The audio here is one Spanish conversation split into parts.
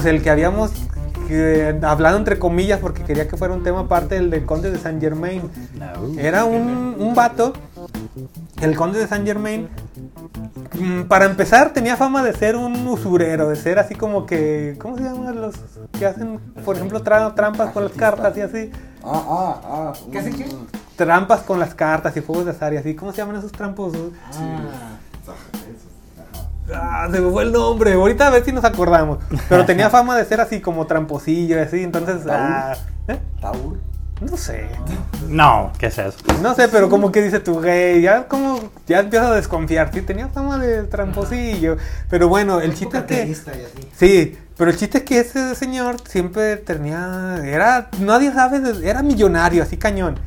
pues el que habíamos eh, hablado entre comillas porque quería que fuera un tema aparte del del conde de Saint Germain. Era un, un vato, el conde de Saint Germain. mm, Para empezar, tenía fama de ser un usurero, de ser así como que. ¿Cómo se llaman los que hacen, por ejemplo, tra- trampas con las cartas y así? Ah, ah, ah. ¿Qué hace qué? Trampas con las cartas y juegos de azar y así. ¿Cómo se llaman esos trampos? Ah, Ah, se me fue el nombre. Ahorita a ver si nos acordamos. Pero tenía fama de ser así como tramposillo y así. Entonces, ah, ¿eh? Taur. no sé. No, ¿qué es eso? No sé, pero como que dice tu gay, ya como, ya empiezo a desconfiar. Sí, tenía fama de tramposillo. Pero bueno, el chiste es que. Sí, pero el chiste es que ese señor siempre tenía. Era. Nadie sabe. de- era millonario, así cañón.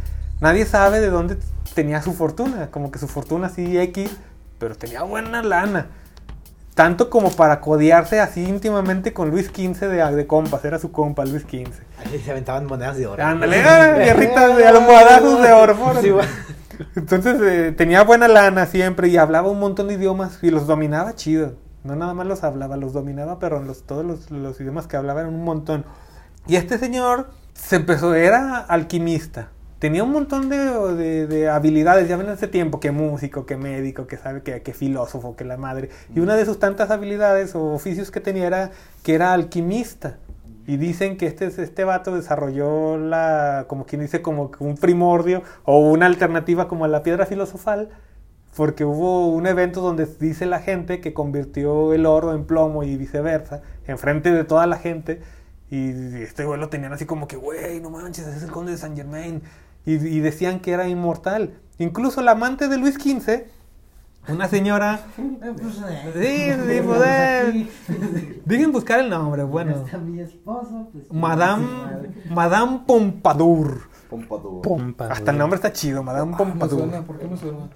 Nadie sabe de dónde tenía su fortuna. Como que su fortuna así X. Pero tenía buena lana. Tanto como para codearse así íntimamente con Luis XV de, de compas. Era su compa, Luis XV. Ahí se aventaban monedas de oro. Ándale, guerritas de almohadazos de oro. Sí. Entonces eh, tenía buena lana siempre y hablaba un montón de idiomas y los dominaba chido. No nada más los hablaba, los dominaba, pero los, todos los, los idiomas que hablaba eran un montón. Y este señor se empezó, era alquimista. Tenía un montón de, de- de habilidades, ya ven hace tiempo, que músico, que médico, que sabe, que, que filósofo, que la madre. Y una de sus tantas habilidades o oficios que tenía era que era alquimista. Y dicen que este, este vato desarrolló la, como quien dice, como un primordio o una alternativa como a la piedra filosofal, porque hubo un evento donde dice la gente que convirtió el oro en plomo y viceversa, enfrente de toda la gente. Y este güey lo tenían así como que, güey, no manches, ese es el conde de Saint Germain. Y, y decían que era inmortal. Incluso la amante de Luis XV, una señora. Sí, sí, eh. Dejen buscar el nombre, bueno. Está mi esposo, pues, Madame. Madame Pompadour. Pompadour. Pompa. Hasta el nombre está chido, Madame Me Pompadour. suena, ¿por qué me suena?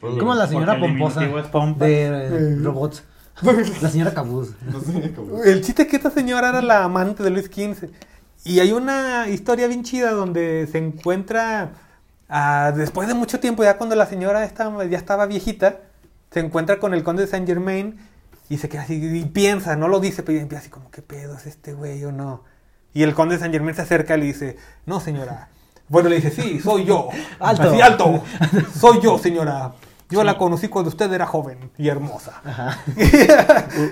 Como la señora pomposa diminutivo es pompa. de eh, robots. La señora Cabuz. No sé cómo. El chiste es que esta señora era la amante de Luis XV. Y hay una historia bien chida donde se encuentra, ah, después de mucho tiempo, ya cuando la señora estaba, ya estaba viejita, se encuentra con el conde de Saint Germain y se queda así, y piensa, no lo dice, pero empieza así como, ¿qué pedo es este güey o no? Y el conde de Saint Germain se acerca y le dice, no señora. Bueno, le dice, sí, soy yo. Alto. Así, alto. Soy yo, señora. Yo la conocí cuando usted era joven y hermosa.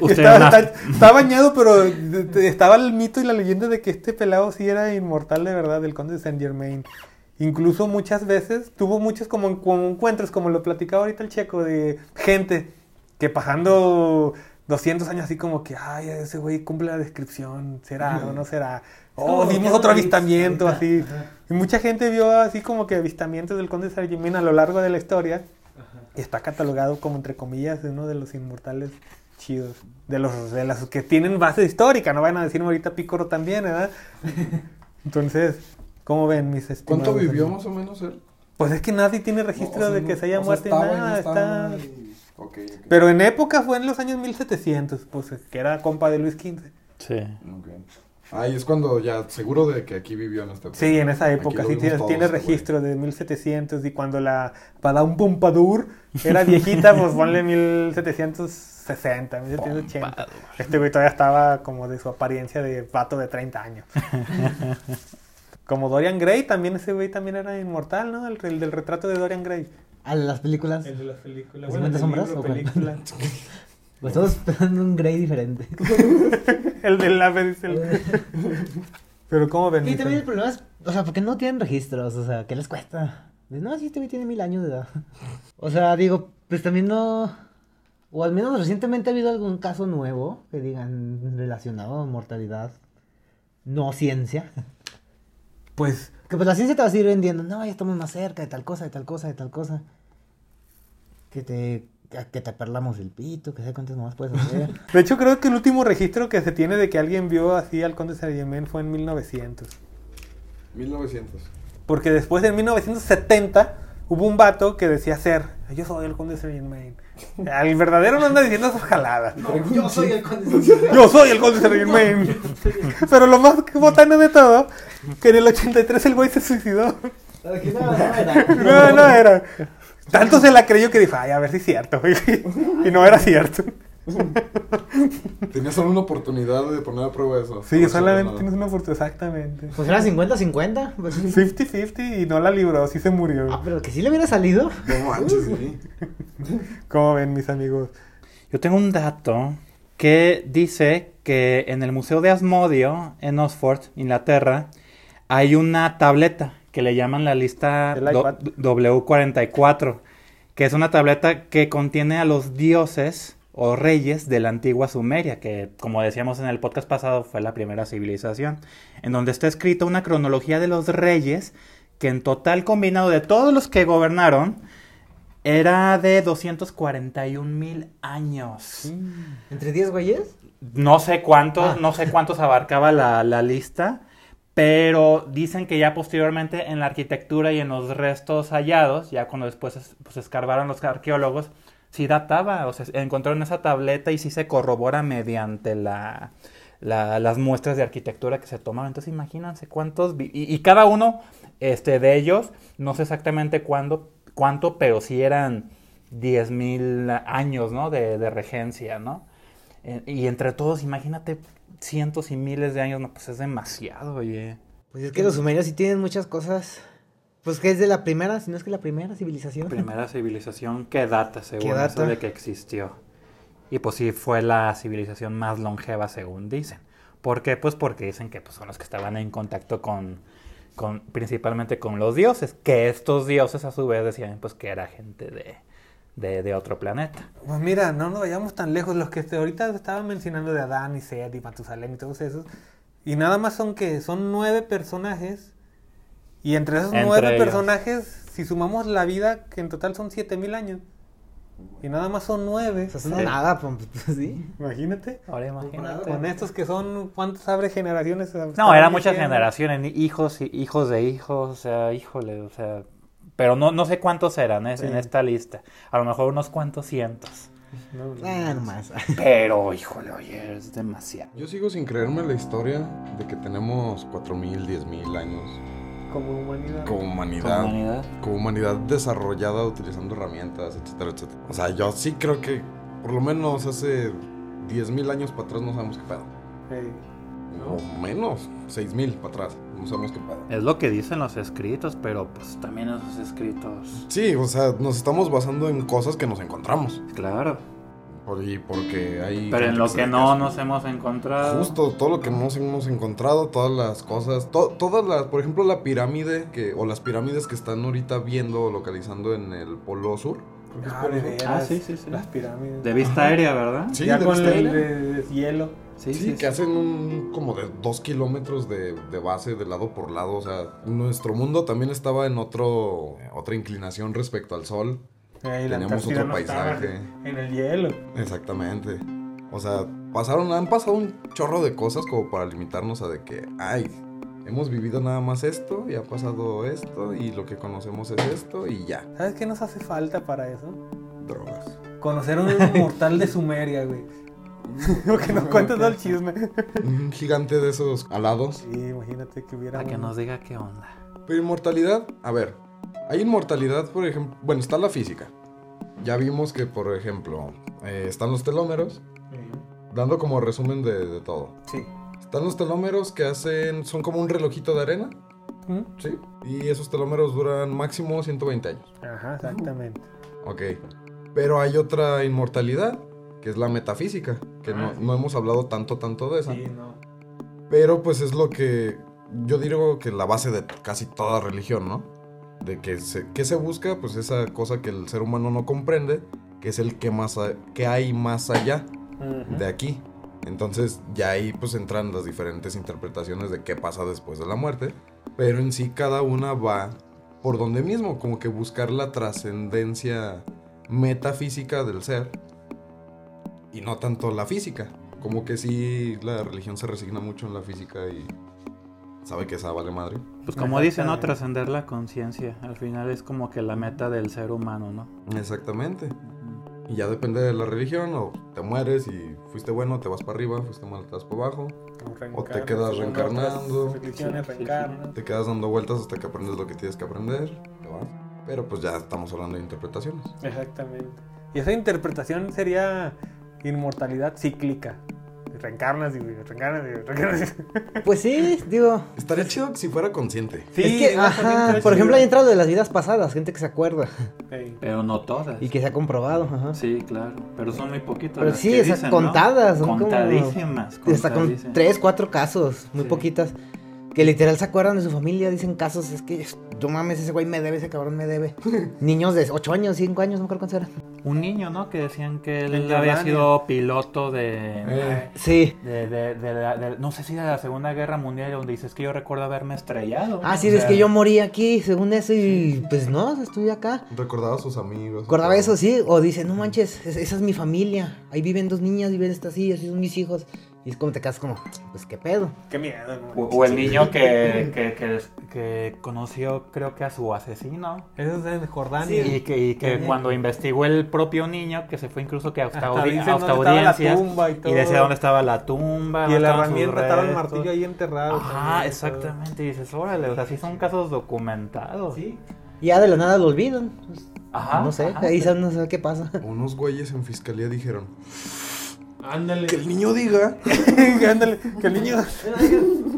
U- usted una- está- está bañado, pero estaba el mito y la leyenda de que este pelado sí era inmortal de verdad, del conde de Saint Germain. Incluso muchas veces tuvo muchos como, como encuentros, como lo platicaba ahorita el checo, de gente que pasando 200 años así como que, ay, ese güey cumple la descripción, será o no será. Oh, vimos otro avistamiento así. Ajá. Y mucha gente vio así como que avistamientos del conde de Saint Germain a lo largo de la historia. Y está catalogado como, entre comillas, uno de los inmortales chidos. De los, de los que tienen base histórica. No van a decirme ahorita Pícoro también, ¿verdad? Entonces, ¿cómo ven mis estimados? ¿Cuánto vivió amigos? más o menos él? Pues es que nadie tiene registro No, o sea, de que no- se haya o sea, muerto estaba nada. estaba está... Pero en época fue en los años 1700, pues que era compa de Luis XV. Sí. Ok. Ah, y es cuando ya, seguro de que aquí vivió en esta época. Sí, en esa época sí tiene, todos, tiene este güey. registro de 1700 y cuando la Madame Pompadour era viejita, pues ponle 1760, 1780. Este güey todavía estaba como de su apariencia de vato de 30 años. como Dorian Gray, también ese güey también era inmortal, ¿no? El, el del retrato de Dorian Gray. A las películas. El de las películas. ¿Las Bueno, el 50 sombras libro, película. Pues todos esperando un Grey diferente. el del ave, dice el- Pero ¿cómo ven? Y también el problema es, o sea, porque no tienen registros, o sea, ¿qué les cuesta? No, sí, este güey tiene mil años de edad. O sea, digo, pues también no, o al menos recientemente ha habido algún caso nuevo que digan relacionado a mortalidad, no ciencia. Pues Que pues la ciencia te va a seguir vendiendo, no, ya estamos más cerca de tal cosa, de tal cosa, de tal cosa. Que te, que te perlamos el pito, que sé cuántas más puedes hacer. De hecho, creo que el último registro que se tiene de que alguien vio así al conde Saint-Germain fue en 1900. 1900. Porque después en 1970 hubo un vato que decía ser, yo soy el conde Saint-Germain. El verdadero no anda diciendo esas jaladas. yo soy el conde Yo soy el conde Saint-Germain. Pero lo más botano de todo, que en el 83 el güey se suicidó. No, no era. No, no era. Tanto se la creyó que dijo, ay, a ver si es cierto. y no era cierto. Tenías solo una oportunidad de poner a prueba eso. Sí, solamente tienes una oportunidad, exactamente. Pues era 50-50. pues sí. 50-50 y no la libró, sí se murió. Ah, pero que sí le hubiera salido. No manches, sí. ¿Cómo ven, mis amigos? Yo tengo un dato que dice que en el Museo de Asmodio, en Oxford, Inglaterra, hay una tableta que le llaman la lista El do- iPad. W44, que es una tableta que contiene a los dioses o reyes de la antigua Sumeria, que como decíamos en el podcast pasado fue la primera civilización, en donde está escrita una cronología de los reyes que en total combinado de todos los que gobernaron era de 241 mil años. ¿Entre 10 güeyes? No sé cuántos, Ah. no sé cuántos abarcaba la, la lista, pero dicen que ya posteriormente en la arquitectura y en los restos hallados, ya cuando después es- pues, escarbaron los arqueólogos, sí databa, o sea, encontraron esa tableta y sí se corrobora mediante la, la- las muestras de arquitectura que se tomaron. Entonces imagínense cuántos, y, cada uno este, de ellos, no sé exactamente cuándo, cuánto, pero sí eran 10.000 años, ¿no? De, de regencia, ¿no? Y entre todos, imagínate cientos y miles de años, no, pues es demasiado, oye. Pues es que los sumerios sí tienen muchas cosas. Pues que es de la primera, si no es que la primera civilización. Primera civilización que data, según eso data? de que existió. Y pues sí, fue la civilización más longeva, según dicen. ¿Por qué? Pues porque dicen que pues, son los que estaban en contacto con, con, principalmente con los dioses, que estos dioses a su vez decían pues que era gente de, de, de otro planeta. Pues mira, no nos vayamos tan lejos. Los que ahorita estaban mencionando de Adán y Seth y Matusalén y todos esos. Y nada más son que son nueve personajes. Y entre esos Entre nueve ellos. personajes, si sumamos la vida, que en total son siete mil años. Y nada más son nueve. O sea, eso no Sí. nada, pues, sí. Imagínate. Ahora imagínate. Con estos que son, ¿cuántas abre generaciones? No, eran muchas generaciones, hijos y hijos de hijos, o sea, híjole, o sea, pero no, no sé cuántos eran ¿eh? Sí. en esta lista. A lo mejor unos cuantos cientos. Ah, nomás. Pero, híjole, oye, es demasiado. Yo sigo sin creerme la historia de que tenemos 4.000, 10.000 años Como humanidad. como humanidad. Comunidad. Como humanidad desarrollada utilizando herramientas, etcétera, etcétera. O sea, yo sí creo que por lo menos hace 10.000 años para atrás no sabemos qué pedo. Ey. O menos, 6.000 para atrás. No sabemos qué pedo. Es lo que dicen los escritos, pero pues también esos escritos. Sí, o sea, nos estamos basando en cosas que nos encontramos. Claro. Y porque hay. Pero en lo que no nos hemos encontrado. Justo, todo lo que nos hemos encontrado, todas las cosas, to- todas las, por ejemplo, la pirámide, que, o las pirámides que están ahorita viendo o localizando en el polo sur. Es Ah, de veras, Ah, sí, sí, sí. Las pirámides. De vista aérea, ¿verdad? Sí, ya de con vista el aérea. de, de hielo. Sí, que hacen un como de dos kilómetros de, de base de lado por lado. O sea, nuestro mundo también estaba en otro, otra inclinación respecto al sol. Teníamos otro no paisaje. En el hielo. Exactamente. O sea, pasaron, han pasado un chorro de cosas como para limitarnos a de que, ay, hemos vivido nada más esto y ha pasado esto y lo que conocemos es esto y ya. ¿Sabes qué nos hace falta para eso? Drogas. Conocer un mortal de Sumeria, güey. o que nos cuente todo el chisme. Un gigante de esos alados. Sí, imagínate que hubiera. Para que nos diga qué onda. Pero inmortalidad, a ver, hay inmortalidad, por ejemplo, bueno, está la física. Ya vimos que, por ejemplo, eh, están los telómeros, dando como resumen de, de todo. Sí. Están los telómeros que hacen, son como un relojito de arena, ¿Mm? ¿sí? Y esos telómeros duran máximo 120 años. Ajá, exactamente. Ok. Pero hay otra inmortalidad, que es la metafísica, que no, Ah, sí. no hemos hablado tanto, tanto de esa. Sí, no. Pero pues es lo que yo digo que la base de casi toda religión, ¿no? De que se, ¿qué se busca? Pues esa cosa que el ser humano no comprende, que es el que, más a- que hay más allá de aquí. Entonces ya ahí pues entran las diferentes interpretaciones de qué pasa después de la muerte. Pero en sí cada una va por donde mismo, como que buscar la trascendencia metafísica del ser y no tanto la física. Como que sí la religión se resigna mucho en la física y sabe que esa vale madre. Pues como dicen, ¿no? Trascender la conciencia. Al final es como que la meta del ser humano, ¿no? Exactamente. Y ya depende de la religión, o te mueres y fuiste bueno, te vas para arriba, fuiste malo, te vas para abajo. Reencarnas, te quedas reencarnando. Religiones reencarnas. Te quedas dando vueltas hasta que aprendes lo que tienes que aprender. Pero pues ya estamos hablando de interpretaciones. Exactamente. Y esa interpretación sería inmortalidad cíclica. Reencarnas y reencarnas y reencarnas. Pues sí, digo. Estaría chido que si fuera consciente. Sí, es que, ajá, por ejemplo, hay entrado de las vidas pasadas, gente que se acuerda Ey. Pero no todas. y que se ha comprobado. Ajá. Sí, claro. Pero son muy poquitas. Pero las sí, que esas dicen, ¿no? contadas, son Contadísimas. Hasta con contadísimas. tres, cuatro casos, muy Sí. poquitas. Que literal se acuerdan de su familia, dicen casos, es que, no mames, ese güey me debe, ese cabrón me debe. Niños de 8 años, 5 años, no me acuerdo cuántos eran. Un niño, ¿no? Que decían que él había Jordania. sido piloto de... Eh. Sí. De, de- de la- de- no sé si de la Segunda Guerra Mundial, donde dices que yo recuerdo haberme estrellado. Ah, sí, O es que yo morí aquí, según eso, y pues no, estuve acá. Recordaba a sus amigos. Acordaba eso, sí, o dice, no manches, es- esa es mi familia. Ahí viven dos niñas, viven estas así, así son mis hijos. Y es como te quedas como, pues qué pedo. Qué miedo, ¿no? O, o el niño que, que, que, que conoció, creo que a su asesino. Eso es en Jordania. Y que, y que cuando investigó el propio niño, que se fue incluso que hasta, Hasta audi- hasta la y todo. decía dónde estaba la tumba. Y el sus herramienta estaba el martillo ahí enterrado. Ajá, también, todo. exactamente. Y dices, órale, o sea, sí son casos documentados. Y ya de la nada lo olvidan. pues, Ajá. no sé, ajá. ahí sabe- no sé qué pasa. Unos güeyes en fiscalía dijeron Ándale. que el niño diga Ándale. Que el niño.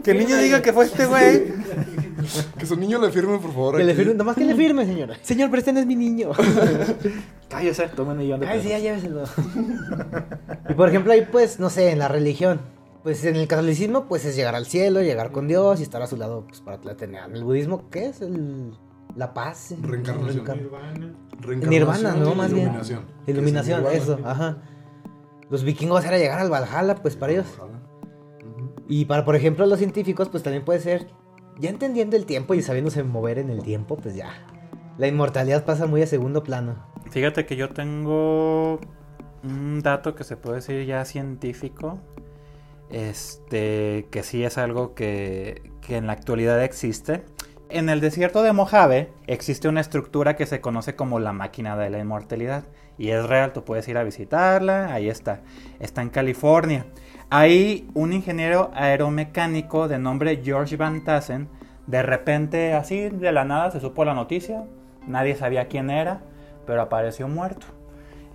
Que el niño diga que fue este güey. que su niño le firme, por favor. Que le firme, nomás que le firme, señora. Señor, pero este no es mi niño. Cállese, tome un millón de Ay, sí, ya lléveselo. y por ejemplo, ahí pues, no sé, en la religión. Pues en el catolicismo, pues es llegar al cielo, llegar con Dios y estar a su lado, pues para tener. En el budismo, ¿qué es? El, la paz. Reencarnación. Reencar- Reencarnación Nirvana, ¿no? y Más bien. iluminación. Iluminación, es eso, nirvana. ajá. Los vikingos era llegar al Valhalla, pues para ellos. Y para, por ejemplo, los científicos, pues también puede ser, ya entendiendo el tiempo y sabiéndose mover en el tiempo, pues ya. La inmortalidad pasa muy a segundo plano. Fíjate que yo tengo un dato que se puede decir ya científico. Este, que sí es algo que, que en la actualidad existe. En el desierto de Mojave existe una estructura que se conoce como la máquina de la inmortalidad. Y es real, tú puedes ir a visitarla, ahí está. Está en California. Ahí un ingeniero aeromecánico de nombre George Van Tassen, de repente así de la nada se supo la noticia, nadie sabía quién era, pero apareció muerto.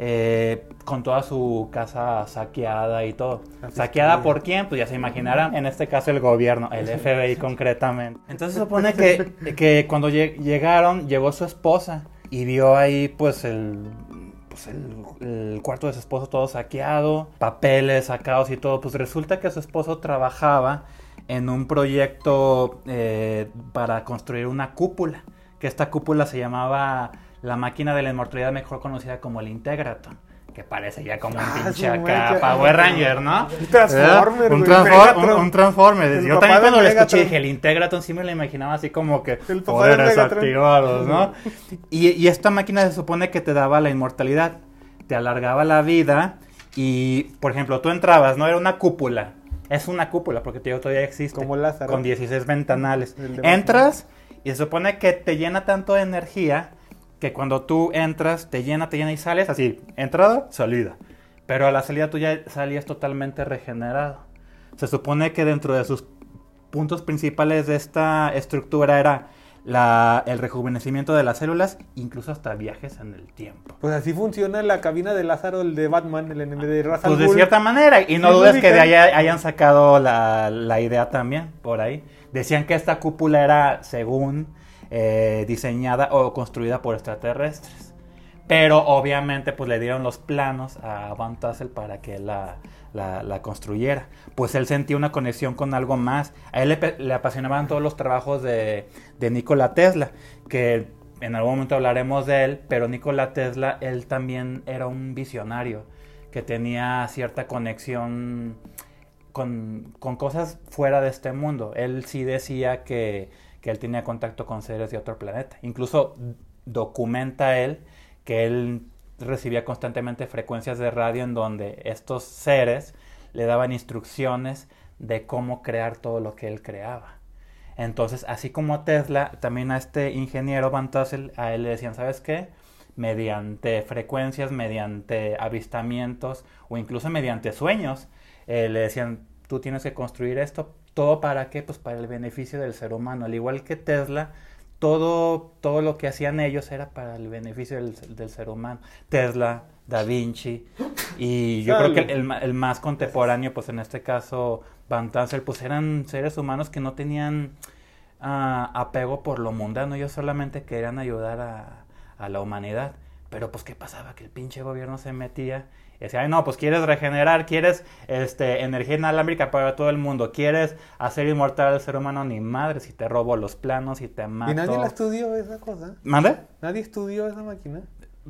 Eh, con toda su casa saqueada y todo. ¿Saqueada por quién? Pues ya se imaginarán. En este caso el gobierno, el FBI concretamente. Entonces se supone que, que cuando lle- llegaron, llegó su esposa y vio ahí pues el, pues el, cuarto de su esposo todo saqueado, papeles sacados y todo. Pues resulta que su esposo trabajaba en un proyecto eh, para construir una cúpula. Que esta cúpula se llamaba la máquina de la inmortalidad, mejor conocida como el Integraton. Que parece ya como un Ah, pinche acá Power Ranger, ¿no? Un Transformer, Un, un, un Transformer. El Yo también cuando lo escuché dije, el Integraton sí me lo imaginaba así como que poderes activados, ¿no? Y, y esta máquina se supone que te daba la inmortalidad, te alargaba la vida y, por ejemplo, tú entrabas, ¿no? Era una cúpula. Es una cúpula porque te digo, todavía existe. Como Lázaro. Con 16 ventanales. Entras y se supone que te llena tanto de energía que cuando tú entras, te llena, te llena y sales así, entrada, salida. Pero a la salida tú ya salías totalmente regenerado. Se supone que dentro de sus puntos principales de esta estructura era la- el rejuvenecimiento de las células, incluso hasta viajes en el tiempo. Pues así funciona la cabina de Lázaro, el de Batman, el enemigo de Ra's al Pues de cierta manera, y no dudes que de ahí hayan sacado la, la idea también, por ahí. Decían que esta cúpula era, según, eh, diseñada o construida por extraterrestres. Pero obviamente pues le dieron los planos a Van Tassel para que la, la, construyera. Pues él sentía una conexión con algo más. A él le, le apasionaban todos los trabajos de, de Nikola Tesla, que en algún momento hablaremos de él, pero Nikola Tesla, él también era un visionario, que tenía cierta conexión con, con cosas fuera de este mundo. Él sí decía que, que él tenía contacto con seres de otro planeta. Incluso documenta él que él recibía constantemente frecuencias de radio en donde estos seres le daban instrucciones de cómo crear todo lo que él creaba. Entonces, así como a Tesla, también a este ingeniero Van Tassel, a él le decían, ¿sabes qué? Mediante frecuencias, mediante avistamientos o incluso mediante sueños, eh, le decían, tú tienes que construir esto, todo para qué? Pues para el beneficio del ser humano. Al igual que Tesla, todo, todo lo que hacían ellos era para el beneficio del, del ser humano. Tesla, Da Vinci, y yo creo que el, más contemporáneo, pues en este caso Van Tassel, pues eran seres humanos que no tenían ah, apego por lo mundano, ellos solamente querían ayudar a, a la humanidad. Pero pues, ¿qué pasaba? Que el pinche gobierno se metía y decía, ay, no, pues quieres regenerar, quieres este, energía inalámbrica para todo el mundo, quieres hacer inmortal al ser humano, ni madre, si te robo los planos y te mato. ¿Y nadie la estudió esa cosa? ¿Mande? ¿Nadie estudió esa máquina?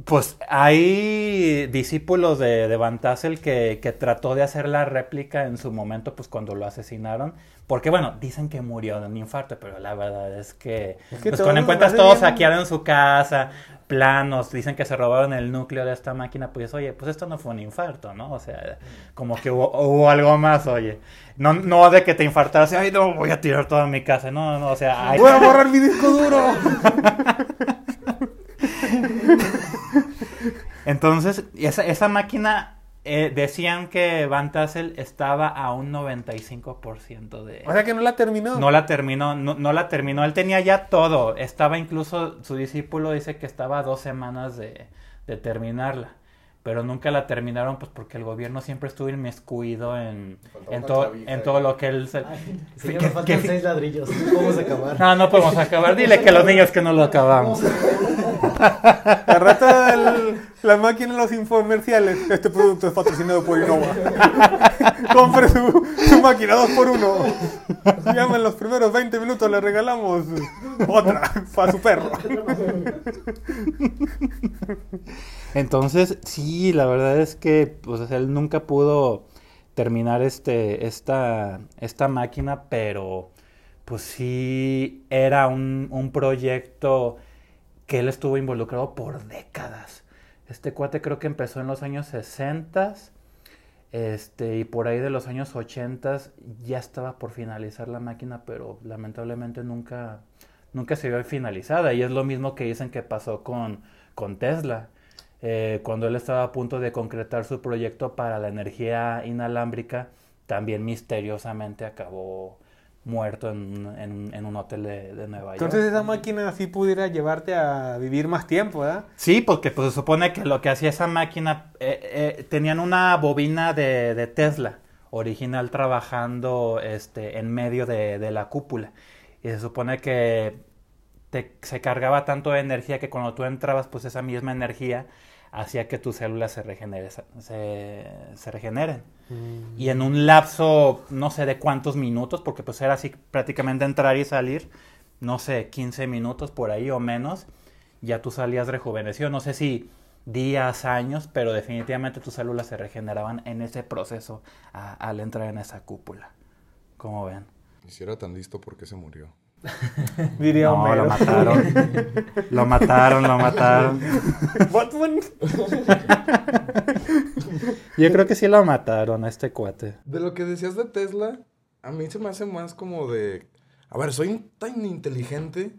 Pues hay discípulos de, de Van Tassel que, que trató de hacer la réplica en su momento, pues cuando lo asesinaron. Porque bueno, dicen que murió de un infarto, pero la verdad es que, Es que pues, cuando encuentras hace todo bien- saqueado en su casa, planos, dicen que se robaron el núcleo de esta máquina, pues oye, pues esto no fue un infarto, ¿no? O sea, como que hubo, hubo algo más, oye. No, no de que te infartaras, ay, no, voy a tirar toda mi casa, no, no, o sea, hay... ¡Voy a borrar mi disco duro! Entonces, esa, esa máquina eh, decían que Van Tassel estaba a un 95% de... O sea que no la terminó. No la terminó, no, no la terminó. Él tenía ya todo. Estaba incluso, su discípulo dice que estaba a dos semanas de, de terminarla. Pero nunca la terminaron, pues porque el gobierno siempre estuvo inmiscuido en, en, clavija en todo lo que él... Se... Sí, que- faltan que- seis ladrillos. ¿Cómo vamos a acabar? No, no podemos acabar. Dile que los niños que no lo acabamos. La rata del- la máquina en los infomerciales. Este producto es patrocinado por Innova. Compre su, su máquina 2x1. Llama en los primeros 20 minutos, le regalamos otra para su perro. Entonces, sí, la verdad es que pues, él nunca pudo terminar este, esta, esta máquina, pero pues sí era un, un proyecto que él estuvo involucrado por décadas. Este cuate creo que empezó en los años 60 este, y por ahí de los años 80 ya estaba por finalizar la máquina, pero lamentablemente nunca, nunca se vio finalizada. Y es lo mismo que dicen que pasó con, con Tesla. Eh, cuando él estaba a punto de concretar su proyecto para la energía inalámbrica, también misteriosamente acabó muerto en, un- en un- en un hotel de, de Nueva York. Entonces esa máquina así pudiera llevarte a vivir más tiempo, ¿verdad? Sí, porque pues, se supone que lo que hacía esa máquina, eh, eh, tenían una bobina de, de Tesla original trabajando este, en medio de, de la cúpula. Y se supone que te- se cargaba tanto de energía que cuando tú entrabas, pues esa misma energía hacía que tus células se, regenere- se, se regeneren. Y en un lapso, no sé de cuántos minutos, porque pues era así prácticamente entrar y salir, no sé, 15 minutos por ahí o menos, ya tú salías rejuvenecido. No sé si días, años, pero definitivamente tus células se regeneraban en ese proceso a- al entrar en esa cúpula. ¿Cómo ven? Y si era tan listo, ¿por qué se murió? Diría No, Homero. lo mataron. lo mataron, lo mataron. Batman. Yo creo que sí lo mataron a este cuate. De lo que decías de Tesla, a mí se me hace más como de... A ver, soy tan inteligente,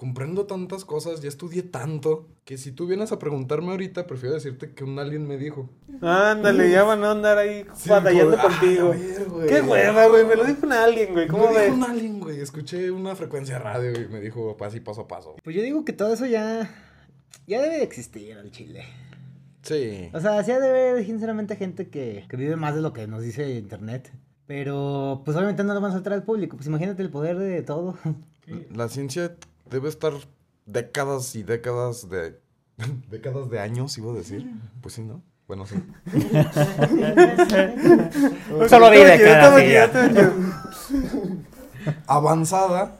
comprendo tantas cosas, ya estudié tanto, que si tú vienes a preguntarme ahorita, prefiero decirte que un alien me dijo. Ándale, ya van a andar ahí batallando como, ah, contigo. a ver, güey. Qué hueva, güey. Me lo dijo un alguien, güey. ¿Cómo me dijo un alien, güey. Escuché una frecuencia de radio y me dijo así paso a paso. Pues yo digo que todo eso ya. Ya debe de existir al chile. Sí. O sea, sí ha de haber, sinceramente, gente que, que vive más de lo que nos dice internet. Pero, pues obviamente no lo van a soltar al público. Pues imagínate el poder de todo. La ciencia debe estar décadas y décadas de... décadas de años, iba a decir. Pues sí, ¿no? Bueno, sí. Solo di de chido. Avanzada,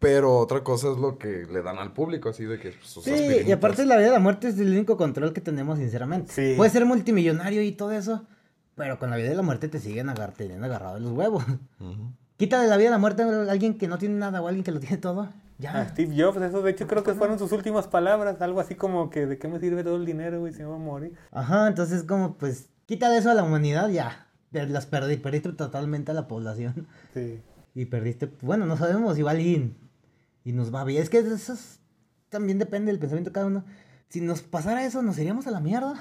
pero otra cosa es lo que le dan al público, así de que... sus Sí, y aparte la vida y la muerte es el único control que tenemos, sinceramente. Sí. Puedes ser multimillonario y todo eso, pero con la vida y la muerte te siguen agar teniendo agarrado de los huevos. Ujú. Quítale la vida y la muerte a alguien que no tiene nada o a alguien que lo tiene todo. Ya. A Steve Jobs, eso de hecho creo que fueron sus últimas palabras. Algo así como que de qué me sirve todo el dinero, güey, si me voy a morir. Ajá, entonces como pues quítale eso a la humanidad, ya. Las perdí, perdiste totalmente a la población. Sí. Y perdiste, bueno, no sabemos, igual y, y nos va bien. Es que eso es- también depende del pensamiento de cada uno. Si nos pasara eso, ¿nos iríamos a la mierda?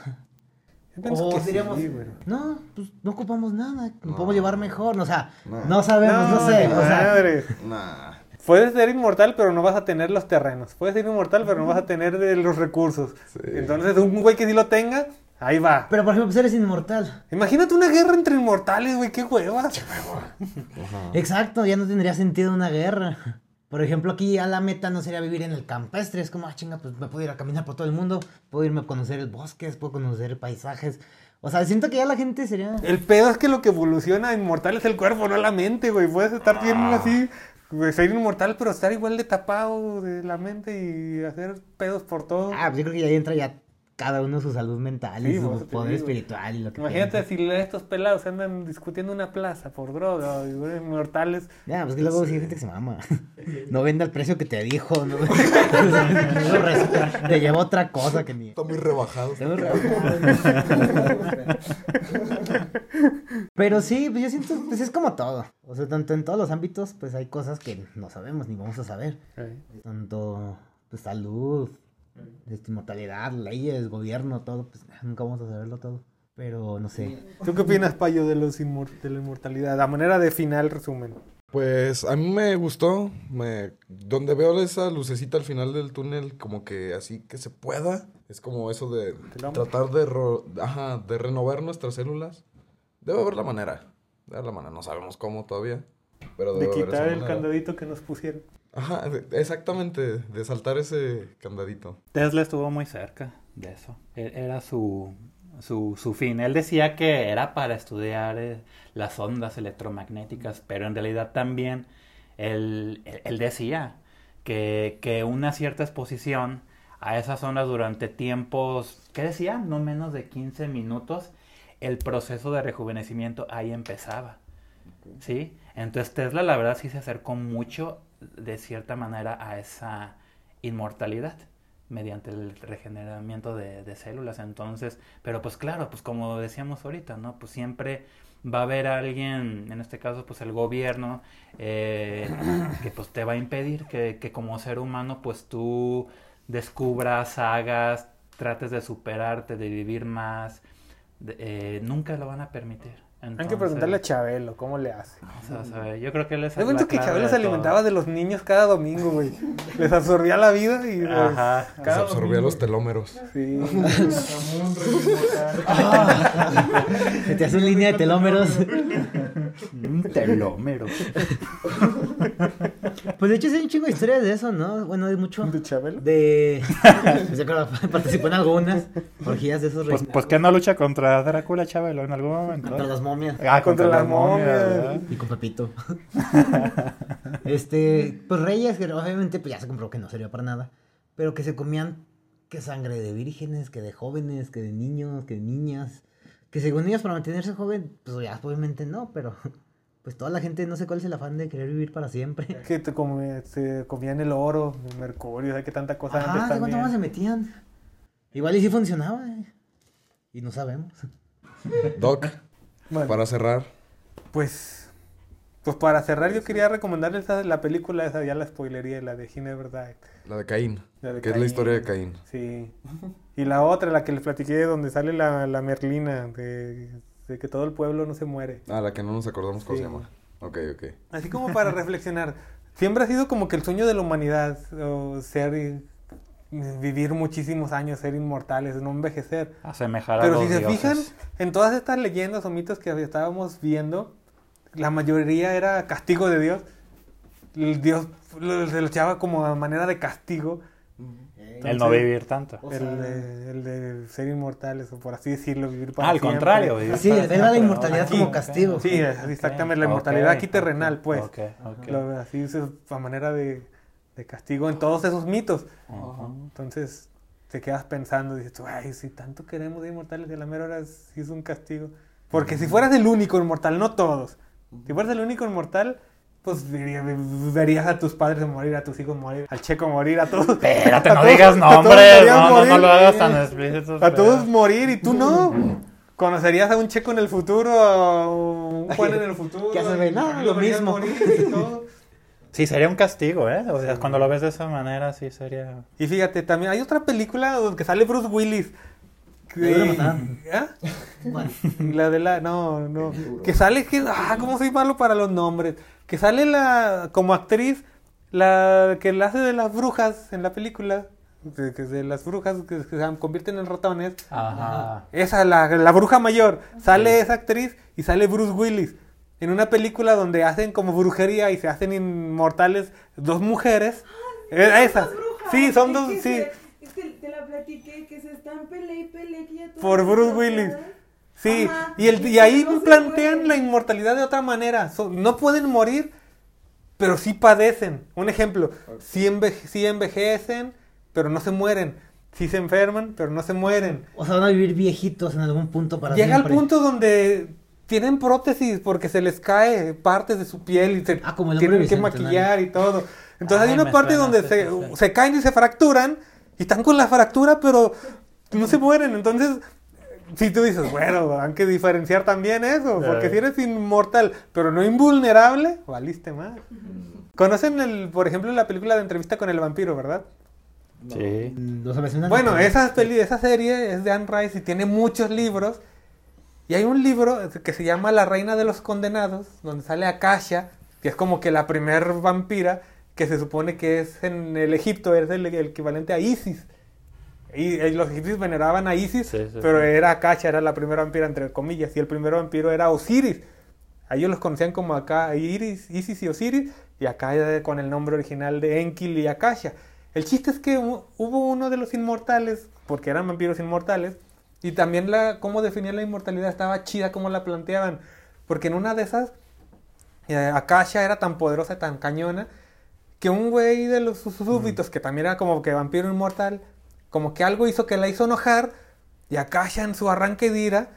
O que diríamos, sí, güey. no, pues no ocupamos nada, nos No. podemos llevar mejor, o sea, No. no, sabemos, no, sé, ni o sea, madre. Nah. Puedes ser inmortal, pero no vas a tener los terrenos. Puedes ser inmortal, pero no vas a tener de los recursos. Sí. Entonces, un güey que sí lo tenga, ahí va. Pero por ejemplo, pues eres inmortal. Imagínate una guerra entre inmortales, güey, qué hueva. Exacto, ya no tendría sentido una guerra. Por ejemplo, aquí ya la meta no sería vivir en el campestre. Es como, ah, chinga, pues me puedo ir a caminar por todo el mundo. Puedo irme a conocer el bosque, puedo conocer paisajes. O sea, siento que ya la gente sería... El pedo es que lo que evoluciona inmortal es el cuerpo, no la mente, güey. Puedes estar bien así, güey, ser inmortal, pero estar igual de tapado de la mente y hacer pedos por todo. Ah, pues yo creo que ya entra ya cada uno su salud mental Sí, y su poder digo. espiritual y lo que Imagínate si estos pelados andan discutiendo una plaza por droga güey, inmortales. Ya, pues que luego sí hay gente que se mama. No vende al precio que te dijo, ¿no? Te lleva otra cosa que ni... Está muy rebajado. Pero sí, pues yo siento, pues es como todo. O sea, tanto en todos los ámbitos, pues hay cosas que no sabemos ni vamos a saber. Tanto, pues salud, este, mortalidad, leyes, gobierno, todo, pues nunca vamos a saberlo todo. Pero no sé. ¿Tú qué opinas, Payo, de, los inmor- de la inmortalidad? A manera de final, resumen. Pues a mí me gustó, me, donde veo esa lucecita al final del túnel, como que así que se pueda, es como eso de tratar de, ro- ajá, de renovar nuestras células. Debe haber la manera, debe haber la manera, no sabemos cómo todavía, pero De debe haber quitar esa el manera. candadito que nos pusieron. Ajá, exactamente, de saltar ese candadito. Tesla estuvo muy cerca de eso. E- Era su, su, su fin. Él decía que era para estudiar eh, las ondas electromagnéticas, pero en realidad también él, él- él decía que, que una cierta exposición a esas ondas durante tiempos, ¿qué decía? No menos de 15 minutos, el proceso de rejuvenecimiento ahí empezaba. ¿Sí? Entonces Tesla la verdad sí se acercó mucho de cierta manera a esa inmortalidad mediante el regeneramiento de, células. Entonces, pero pues claro, pues como decíamos ahorita, ¿no? Pues siempre va a haber alguien, en este caso pues el gobierno, eh, que pues te va a impedir que, que como ser humano pues tú descubras, hagas, trates de superarte, de vivir más. eh, nunca lo van a permitir. Hay que Entonces, preguntarle a Chabelo cómo le hace. Vamos a ver, yo creo que él es Yo pienso que Chabelo se todo. alimentaba de los niños cada domingo, güey. Les absorbía la vida y... pues, Ajá. Se cada absorbía domingo. los telómeros. Sí. Se te hace una línea de telómeros. Un telómero. Pues de hecho sí hay un chingo de historias de eso, ¿no? Bueno, hay mucho. ¿De Chabelo? De. Pues yo creo que participó en algunas orgías de esos Pues, reyes. pues que no lucha contra Drácula, Chabelo, en algún momento. Contra las momias. Ah, Contra las momias. ¿verdad? Y con Pepito. este, pues reyes que obviamente pues ya se comprobó que no servía para nada, pero que se comían que sangre de vírgenes, que de jóvenes, que de niños, que de niñas, que según ellos para mantenerse joven, pues ya obviamente no, pero pues toda la gente no sé cuál es el afán de querer vivir para siempre. Que te se comían el oro, el mercurio, o sea, que tanta cosa antes Ajá, ¿de cuánto más se metían? Igual y sí funcionaba, eh. Y no sabemos. Doc, Bueno, para cerrar, pues, pues para cerrar yo quería recomendarles la película esa, ya la spoilería, la de Ginebra Dyke. la de Caín, La de que es la historia de Caín. Sí. Y la otra, la que les platiqué, donde sale la, la Merlina, de, de que todo el pueblo no se muere. Ah, la que no nos acordamos cómo Sí. se llama. Ok, ok. Así como para reflexionar. Siempre ha sido como que el sueño de la humanidad, o ser, vivir muchísimos años, ser inmortales, no envejecer. Asemejar a Pero los si se dioses. fijan, en todas estas leyendas o mitos que estábamos viendo, la mayoría era castigo de Dios. El Dios lo- se lo echaba como a manera de castigo. El no vivir tanto. O El sea- de, el de ser inmortales, o por así decirlo, vivir para Ah, al siempre. contrario. vivir Sí, era la inmortalidad Aquí. como castigo. Sí, exactamente, la inmortalidad aquí ok, terrenal, pues. ok, ok. Lo- así es a manera de, de castigo en todos esos mitos. Entonces te quedas pensando, dices, tú, ay, si tanto queremos de inmortales a la mera hora sí es un castigo. Porque si fueras el único inmortal, no todos. Si fueras el único inmortal, pues vería- verías a tus padres morir, a tus hijos morir, al checo morir, a todos. Espérate, a no todos- digas nombres. No, no, no lo hagas tan explícito. A todos morir y tú no. Conocerías a un checo en el futuro, a un Juan en el futuro. ¿Qué haces, güey? y No, lo mismo. morir y todo. Sí, sería un castigo, ¿eh? O sea, cuando lo ves de esa manera, sí sería. Y fíjate, también hay otra película donde sale Bruce Willis. La de. ¿Ah? Bueno, La de la. No, no. Que sale que. Ah, cómo soy malo para los nombres. Que sale la. Como actriz. la que la hace de las brujas en la película, de, que de las brujas que, que se convierten en ratones, Ajá. esa, la, la bruja mayor, sale esa actriz y sale Bruce Willis. En una película donde hacen como brujería y se hacen inmortales dos mujeres. Eh, esas. Dos brujas, Sí, son dos, que sí. se- es que te la platiqué, que se están pele y pele. que ya todas Por Bruce Willis. Sí, Ajá, y, el, y y ahí no plantean la inmortalidad de otra manera. So- no pueden morir, pero sí padecen. Un ejemplo, sí, enve- sí envejecen, pero no se mueren. Sí se enferman, pero no se mueren. O sea, van a vivir viejitos en algún punto para Llega al siempre. punto donde tienen prótesis porque se les cae partes de su piel y se Ah, como tienen que maquillar y todo. Entonces Ay, hay una parte suena, donde se caen y se fracturan y están con la fractura, pero no se mueren. Entonces, si tú dices, bueno, hay que diferenciar también eso, porque si eres inmortal, pero no invulnerable, valiste más. ¿Conocen, el, por ejemplo, la película de entrevista con el vampiro, verdad? Sí. Mm, Bueno, esa, peli, esa serie es de Anne Rice y tiene muchos libros. Y hay un libro que se llama La Reina de los Condenados, donde sale Akasha, que es como que la primer vampira, que se supone que es en el Egipto, es el, el equivalente a Isis. Y, y los egipcios veneraban a Isis, Sí, sí, pero sí. era Akasha, era la primera vampira, entre comillas, y el primer vampiro era Osiris. A ellos los conocían como acá Iris, Isis y Osiris, y acá eh, con el nombre original de Enkil y Akasha. El chiste es que hu- hubo uno de los inmortales, porque eran vampiros inmortales, y también la cómo definían la inmortalidad estaba chida como la planteaban, porque en una de esas, eh, Akasha era tan poderosa, tan cañona, que un güey de los súbditos, que también era como que vampiro inmortal, como que algo hizo que la hizo enojar, y Akasha en su arranque de ira,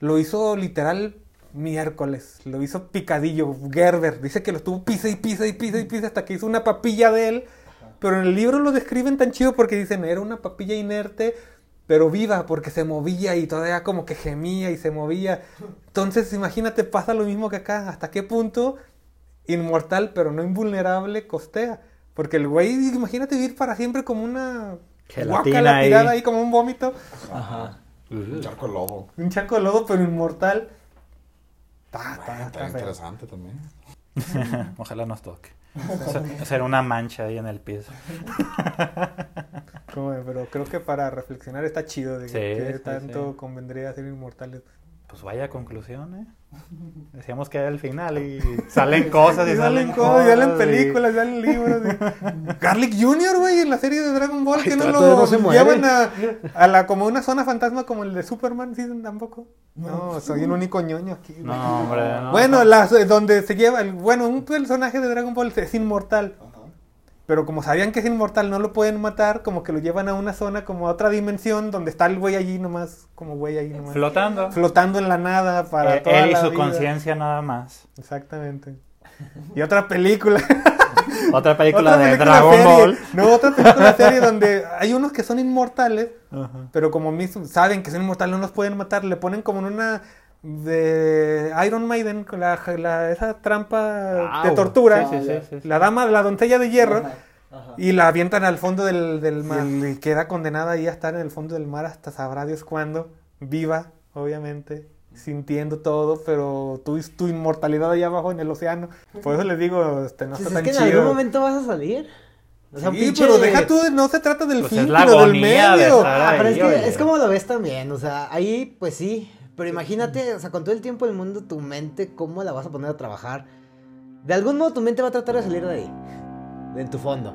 lo hizo literal miércoles, lo hizo picadillo, Gerber, dice que lo estuvo pisa y pisa y pisa y pisa hasta que hizo una papilla de él, pero en el libro lo describen tan chido porque dicen, era una papilla inerte, pero viva, porque se movía y todavía como que gemía y se movía. Entonces, imagínate, pasa lo mismo que acá, hasta qué punto inmortal, pero no invulnerable, costea. Porque el güey, imagínate vivir para siempre como una Gelatina ahí. tirada ahí como un vómito. Ajá. Un charco de lobo. Un chaco de lodo, pero inmortal. Está, está, Está está feo. interesante también. Ojalá nos toque. Ser- Ser una mancha ahí en el piso. Pero creo que para reflexionar está chido de Sí, que sí, tanto sí. convendría ser inmortales. Pues vaya conclusión, ¿eh? Decíamos que era el final y salen cosas y, Y salen salen cosas, y salen películas, y salen libros. y- Garlic Jr., güey, en la serie de Dragon Ball, que no lo no llevan a, a la, como una zona fantasma como el de Superman, ¿sí? Tampoco. No, soy un único ñoño aquí. güey. No, hombre. no. Bueno, las, eh, donde se lleva, el- bueno, un personaje de Dragon Ball es inmortal. Pero como sabían que es inmortal, no lo pueden matar, como que lo llevan a una zona, como a otra dimensión, donde está el güey allí nomás, como güey allí nomás. Flotando. flotando en la nada para Eh, toda él y la su conciencia nada más. Exactamente. Y otra película. Otra película otra de película Dragon serie. Ball. No, otra película serie donde hay unos que son inmortales, Ajá. pero como mismo saben que son inmortales, no los pueden matar, le ponen como en una de Iron Maiden, con la, la- esa trampa de Au. tortura, Sí, sí, sí, la dama, la doncella de hierro, y la avientan al fondo del, del mar y queda condenada ahí a estar en el fondo del mar hasta sabrá Dios cuándo, viva, obviamente, sintiendo todo, pero tu, tu inmortalidad ahí abajo en el océano. Por eso les digo, este, no Pues está es tan que en chido. algún momento vas a salir. O sea, Sí, pinche- pero deja tú, de- no se trata del Pues fin, sino del de medio. estar Ah, pero es que es como lo ves también, o sea, ahí pues sí, pero imagínate, o sea, con todo el tiempo del mundo, tu mente, ¿cómo la vas a poner a trabajar? De algún modo tu mente va a tratar de salir de ahí, de en tu fondo.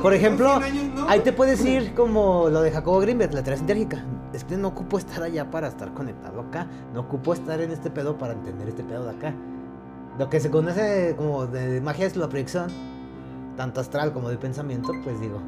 Por ejemplo, ahí te puedes ir como lo de Jacobo Greenberg, la teoría sintérgica. Es que no ocupo estar allá para estar conectado acá, no ocupo estar en este pedo para entender este pedo de acá. Lo que se conoce como de magia es la proyección, tanto astral como de pensamiento, pues digo,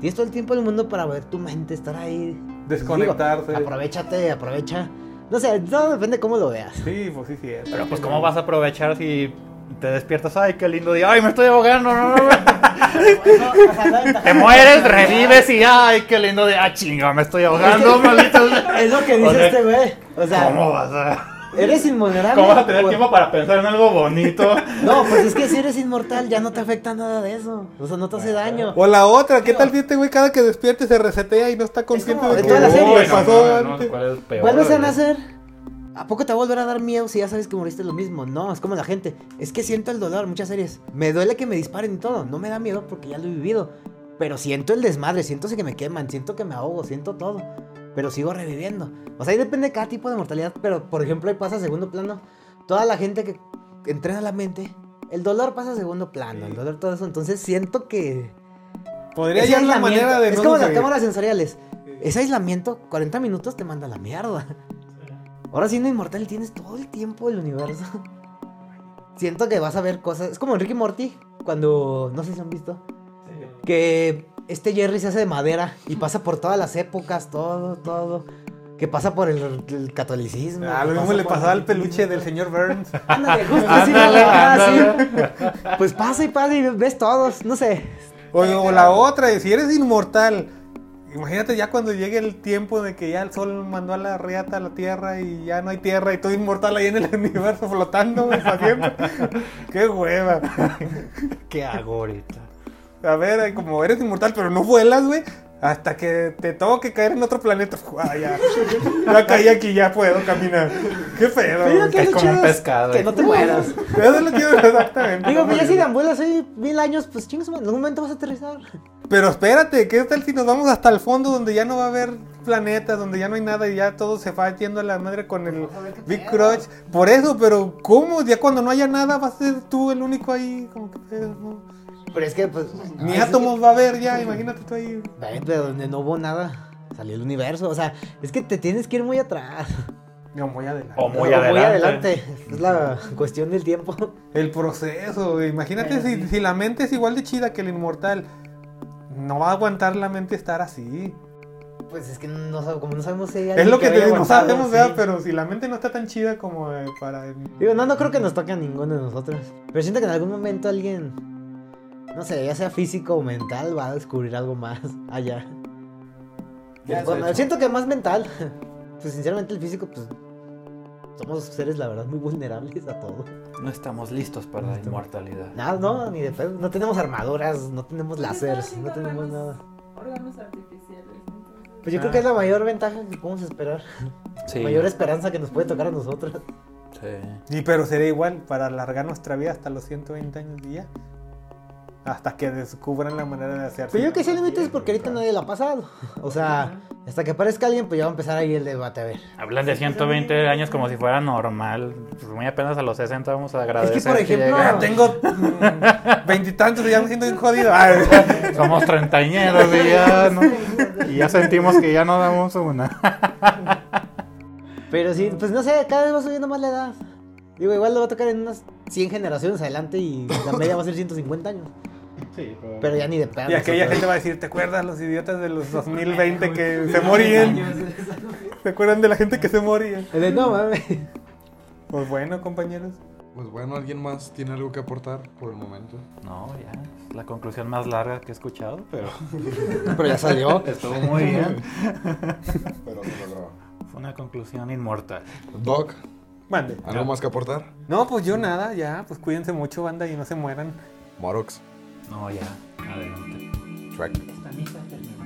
tienes todo el tiempo del mundo para ver tu mente, estar ahí. Pues, Desconectarse. digo, aprovechate, aprovecha. No sé, todo depende de cómo lo veas. Sí, pues sí, sí. es. Pero pues cómo vas a aprovechar si te despiertas, ay, qué lindo día, ay, me estoy ahogando, no, no, no. Te mueres, revives y ay, qué lindo día, ah, chinga, me estoy ahogando, maldito. Es lo que dice O sea, este güey. O sea, ¿Cómo vas a, eres invulnerable. cómo vas a tener pues- tiempo para pensar en algo bonito? No, pues es que si eres inmortal ya no te afecta nada de eso. O sea, no te hace daño. O la otra, ¿qué tal si este güey cada que despierte se resetea y no está consciente como de que la serie. "Uy, no, pasó no, no, antes"? ¿cuál es peor, Vuelves a nacer. ¿A poco te va a volver a dar miedo si ya sabes que moriste lo mismo? No, es como la gente. Es que siento el dolor, muchas series. Me duele que me disparen y todo. No me da miedo porque ya lo he vivido. Pero siento el desmadre, siento que me queman, siento que me ahogo, siento todo. Pero sigo reviviendo. O sea, ahí depende de cada tipo de mortalidad. Pero, por ejemplo, ahí pasa a segundo plano. Toda la gente que entrena la mente, el dolor pasa a segundo plano. El dolor, todo eso. Entonces siento que. Podría hallar la manera de Es no como las cámaras sensoriales. Ese aislamiento, 40 minutos te manda a la mierda. Ahora siendo inmortal tienes todo el tiempo del universo. Siento que vas a ver cosas. Es como en Ricky Morty, cuando. No sé si han visto. Que este Jerry se hace de madera y pasa por todas las épocas, todo, todo. Que pasa por el, el catolicismo. Ah, lo mismo le pasaba al peluche del señor Burns. Ándale, justo así, Ándale, ah. Pues pasa y pasa y ves todos, no sé. O, o la otra, si eres inmortal, imagínate ya cuando llegue el tiempo de que ya el sol mandó a la riata a la tierra y ya no hay tierra y todo inmortal ahí en el universo flotando güey, para siempre. Qué hueva. ¿Qué hago ahorita? A ver, ahí como eres inmortal pero no vuelas, güey. Hasta que te toque caer en otro planeta. Ah, ya. Ya caí aquí, ya puedo caminar. Qué feo. Pero que Es como un pescado, Que eh. no te mueras. Eso es lo que yo- exactamente. Digo, pues ya si deambulas ahí mil años, pues chingas, en algún momento vas a aterrizar. Pero espérate, ¿qué tal si nos vamos hasta el fondo donde ya no va a haber planetas, donde ya no hay nada y ya todo se va yendo a la madre con el Big Crunch? Por eso, pero ¿cómo? Ya cuando no haya nada vas a ser tú el único ahí, como que pedo, ¿no? Pero es que, pues. Ni átomos va a haber ya, imagínate tú ahí. De donde no hubo nada, salió el universo. O sea, es que te tienes que ir muy atrás. No, muy adelante. O muy O adelante. adelante. Es la cuestión del tiempo. El proceso, imagínate si, si la mente es igual de chida que el inmortal. No va a aguantar la mente estar así. Pues es que no como no sabemos si hay Es lo que te vaya digo, no sabemos, sí. ¿verdad? Pero si la mente no está tan chida como eh, para... Digo, no, no creo que nos toque a ninguno de nosotros. Pero siento que en algún momento alguien, no sé, ya sea físico o mental, va a descubrir algo más allá. Ya Bueno, siento que más mental. Pues sinceramente el físico, pues somos seres, la verdad, muy vulnerables a todo. No estamos listos para la inmortalidad. Nada, no, ni de pedo. No tenemos armaduras, no tenemos láseres, Están no tenemos órganos- nada. Órganos artificiales. entonces. Pues yo Ah. creo que es la mayor ventaja que podemos esperar. Sí. Mayor esperanza que nos puede tocar a nosotros. Sí. Y pero sería igual para alargar nuestra vida hasta los 120 años y ya. Hasta que descubran la manera de hacerlo. Pero yo que sé límites porque ahorita nadie lo ha pasado. O sea, hasta que aparezca alguien, pues ya va a empezar ahí el debate. A ver. Hablan de 120 años como si fuera normal. Pues muy apenas a los 60 vamos a agradecer. por ejemplo, llegue. Ya tengo mm, veintitantos y ya me siento bien jodido. Ay, Somos treintañeros y ya, ¿no? Y ya sentimos que ya no damos una. Pero sí, pues no sé, cada vez va subiendo más la edad. Digo, igual lo va a tocar en unas 100 generaciones adelante y la media va a ser 150 años. Sí, Pero ya ni de pedo. y aquella gente va a decir, ¿te acuerdas los idiotas de los 2020 que se morían? ¿Se acuerdan de la gente que se moría? De, no mames. Pues bueno, compañeros. Pues bueno, ¿alguien más tiene algo que aportar por el momento? No, ya. Es la conclusión más larga que he escuchado, pero Pero ya salió. estuvo muy bien. Pero se logró. Fue una conclusión inmortal. Doc, Mande. ¿algo más que aportar? No, pues yo nada, ya. Pues cuídense mucho, banda, y no se mueran. Morox, No, ya. Adelante.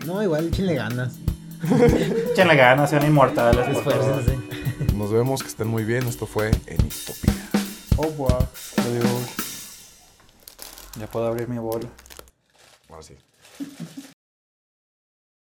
No, igual échenle ganas. Échenle ganas, sean inmortales. Esfuércense. Nos vemos, que estén muy bien. Esto fue Enistopía. Oh, wow. Adiós. Ya puedo abrir mi bola. Ahora sí.